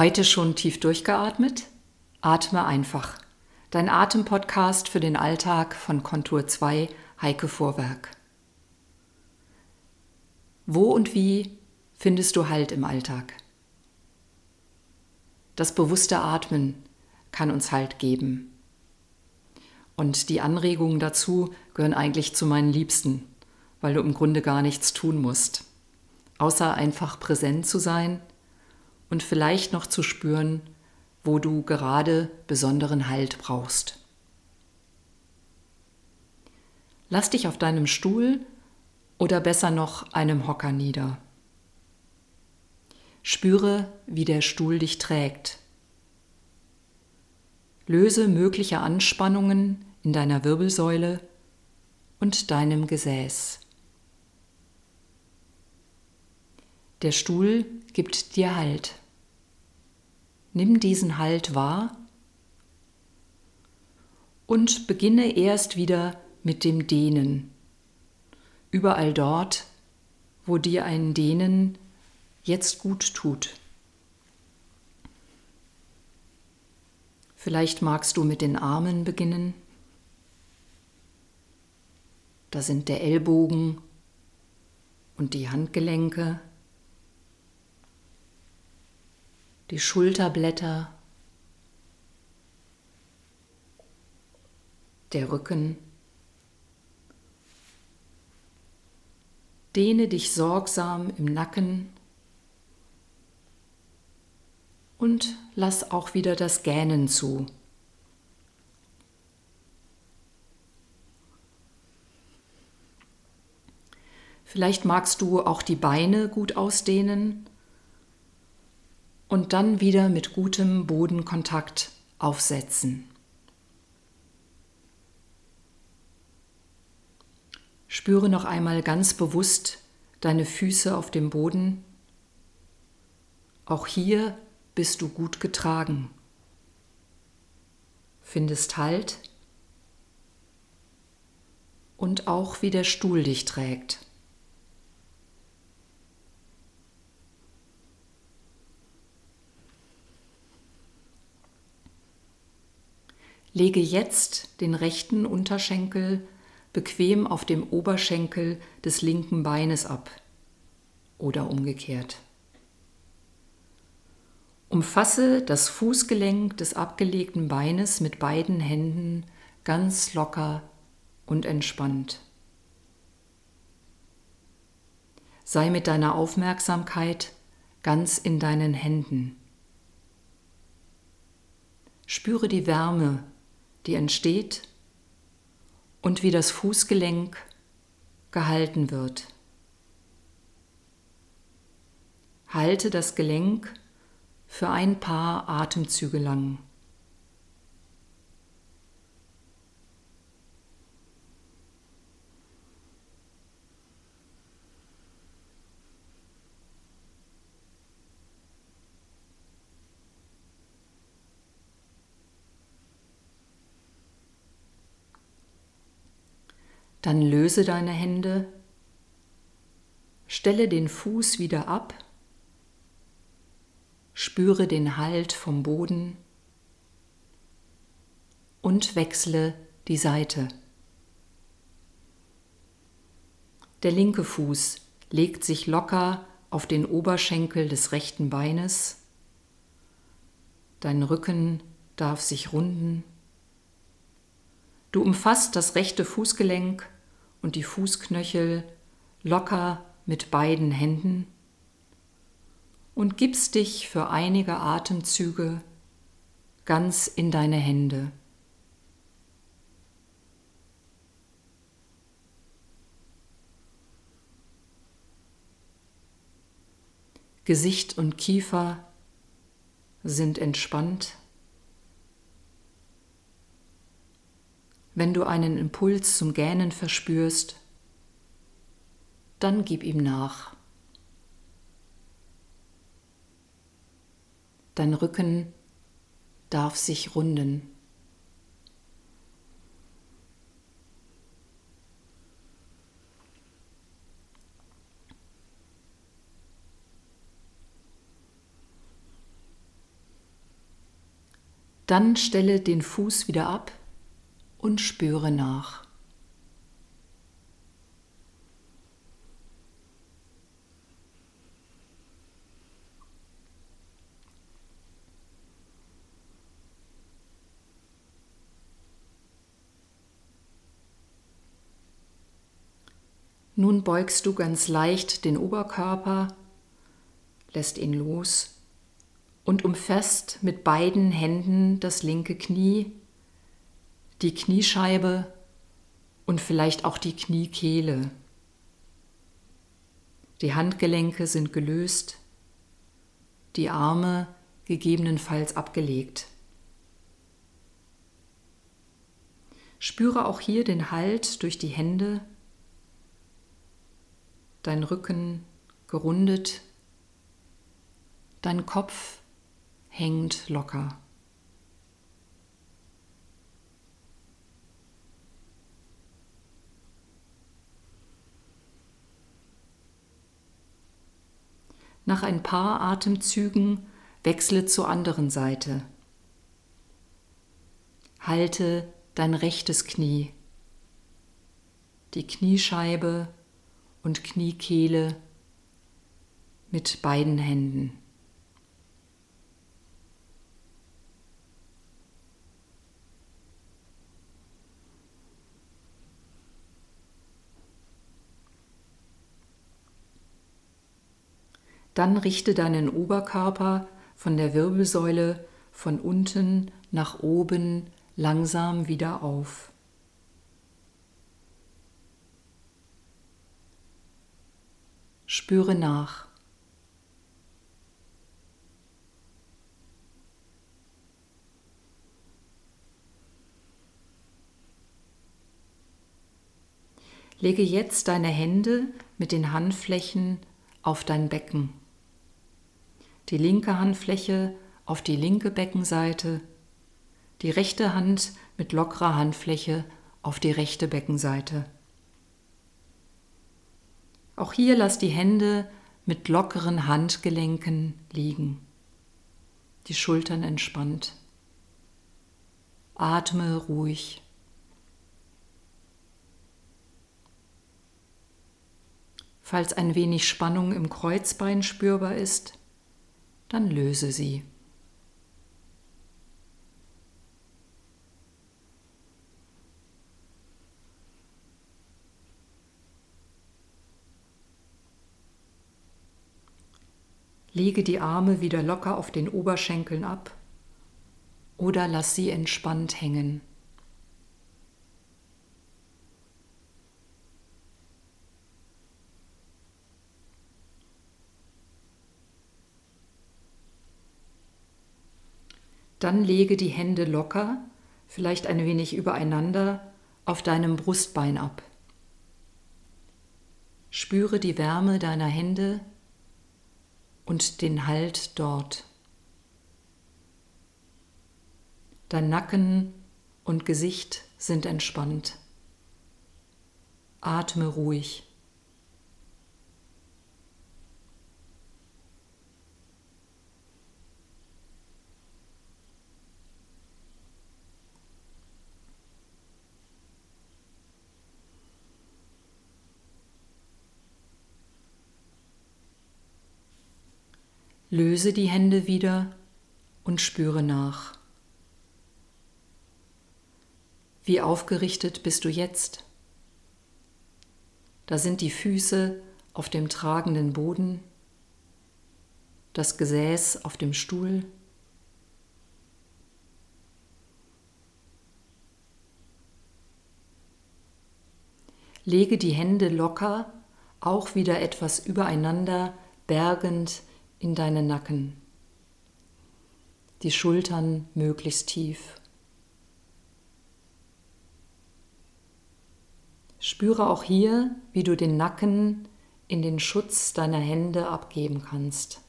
Heute schon tief durchgeatmet? Atme einfach. Dein Atempodcast für den Alltag von Kontur 2 Heike Vorwerk. Wo und wie findest du Halt im Alltag? Das bewusste Atmen kann uns Halt geben. Und die Anregungen dazu gehören eigentlich zu meinen Liebsten, weil du im Grunde gar nichts tun musst, außer einfach präsent zu sein und vielleicht noch zu spüren, wo du gerade besonderen Halt brauchst. Lass dich auf deinem Stuhl oder besser noch einem Hocker nieder. Spüre, wie der Stuhl dich trägt. Löse mögliche Anspannungen in deiner Wirbelsäule und deinem Gesäß. Der Stuhl gibt dir Halt. Nimm diesen Halt wahr und beginne erst wieder mit dem Dehnen. Überall dort, wo dir ein Dehnen jetzt gut tut. Vielleicht magst du mit den Armen beginnen. Da sind der Ellbogen und die Handgelenke. Die Schulterblätter, der Rücken. Dehne dich sorgsam im Nacken und lass auch wieder das Gähnen zu. Vielleicht magst du auch die Beine gut ausdehnen und dann wieder mit gutem Bodenkontakt aufsetzen. Spüre noch einmal ganz bewusst deine Füße auf dem Boden. Auch hier bist du gut getragen. Findest Halt und auch wie der Stuhl dich trägt. Lege jetzt den rechten Unterschenkel bequem auf dem Oberschenkel des linken Beines ab oder umgekehrt. Umfasse das Fußgelenk des abgelegten Beines mit beiden Händen ganz locker und entspannt. Sei mit deiner Aufmerksamkeit ganz in deinen Händen. Spüre die Wärme die entsteht und wie das Fußgelenk gehalten wird. Halte das Gelenk für ein paar Atemzüge lang. Dann löse deine Hände, stelle den Fuß wieder ab, spüre den Halt vom Boden und wechsle die Seite. Der linke Fuß legt sich locker auf den Oberschenkel des rechten Beines. Dein Rücken darf sich runden. Du umfasst das rechte Fußgelenk und die Fußknöchel locker mit beiden Händen und gibst dich für einige Atemzüge ganz in deine Hände. Gesicht und Kiefer sind entspannt. Wenn du einen Impuls zum Gähnen verspürst, dann gib ihm nach. Dein Rücken darf sich runden. Dann stelle den Fuß wieder ab und spüre nach. Nun beugst du ganz leicht den Oberkörper, lässt ihn los und umfasst mit beiden Händen das linke Knie, die Kniescheibe und vielleicht auch die Kniekehle. Die Handgelenke sind gelöst, die Arme gegebenenfalls abgelegt. Spüre auch hier den Halt durch die Hände dein Rücken gerundet, dein Kopf hängt locker. Nach ein paar Atemzügen wechsle zur anderen Seite. Halte dein rechtes Knie, die Kniescheibe und Kniekehle mit beiden Händen. Dann richte deinen Oberkörper von der Wirbelsäule von unten nach oben langsam wieder auf. Spüre nach. Lege jetzt deine Hände mit den Handflächen auf dein Becken. Die linke Handfläche auf die linke Beckenseite, die rechte Hand mit lockerer Handfläche auf die rechte Beckenseite. Auch hier lass die Hände mit lockeren Handgelenken liegen, die Schultern entspannt. Atme ruhig. Falls ein wenig Spannung im Kreuzbein spürbar ist, dann löse sie. Lege die Arme wieder locker auf den Oberschenkeln ab oder lass sie entspannt hängen. Dann lege die Hände locker, vielleicht ein wenig übereinander, auf deinem Brustbein ab. Spüre die Wärme deiner Hände und den Halt dort. Dein Nacken und Gesicht sind entspannt. Atme ruhig. Löse die Hände wieder und spüre nach. Wie aufgerichtet bist du jetzt? Da sind die Füße auf dem tragenden Boden, das Gesäß auf dem Stuhl. Lege die Hände locker, auch wieder etwas übereinander, bergend in deinen Nacken, die Schultern möglichst tief. Spüre auch hier, wie du den Nacken in den Schutz deiner Hände abgeben kannst.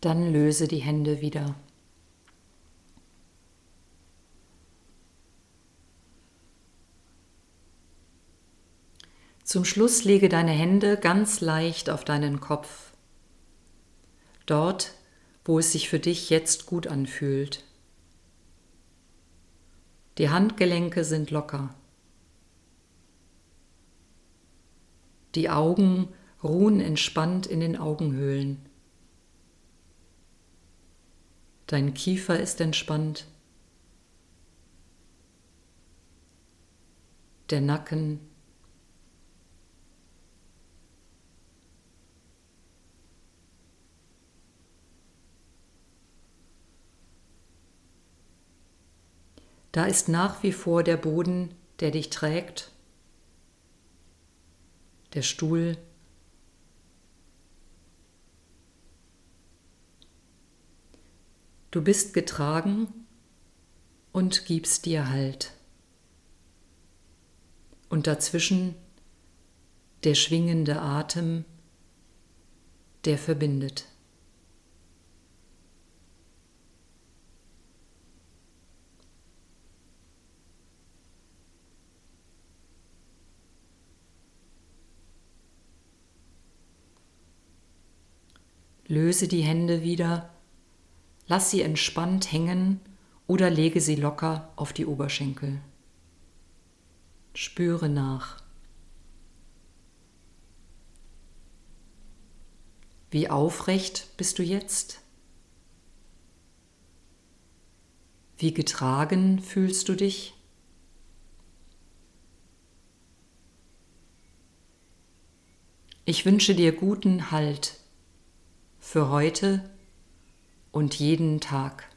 Dann löse die Hände wieder. Zum Schluss lege deine Hände ganz leicht auf deinen Kopf, dort, wo es sich für dich jetzt gut anfühlt. Die Handgelenke sind locker. Die Augen ruhen entspannt in den Augenhöhlen. Dein Kiefer ist entspannt. Der Nacken. Da ist nach wie vor der Boden, der dich trägt, der Stuhl, Du bist getragen und gibst dir Halt. Und dazwischen der schwingende Atem, der verbindet. Löse die Hände wieder, lass sie entspannt hängen oder lege sie locker auf die Oberschenkel. Spüre nach. Wie aufrecht bist du jetzt? Wie getragen fühlst du dich? Ich wünsche dir guten Halt für heute und jeden Tag.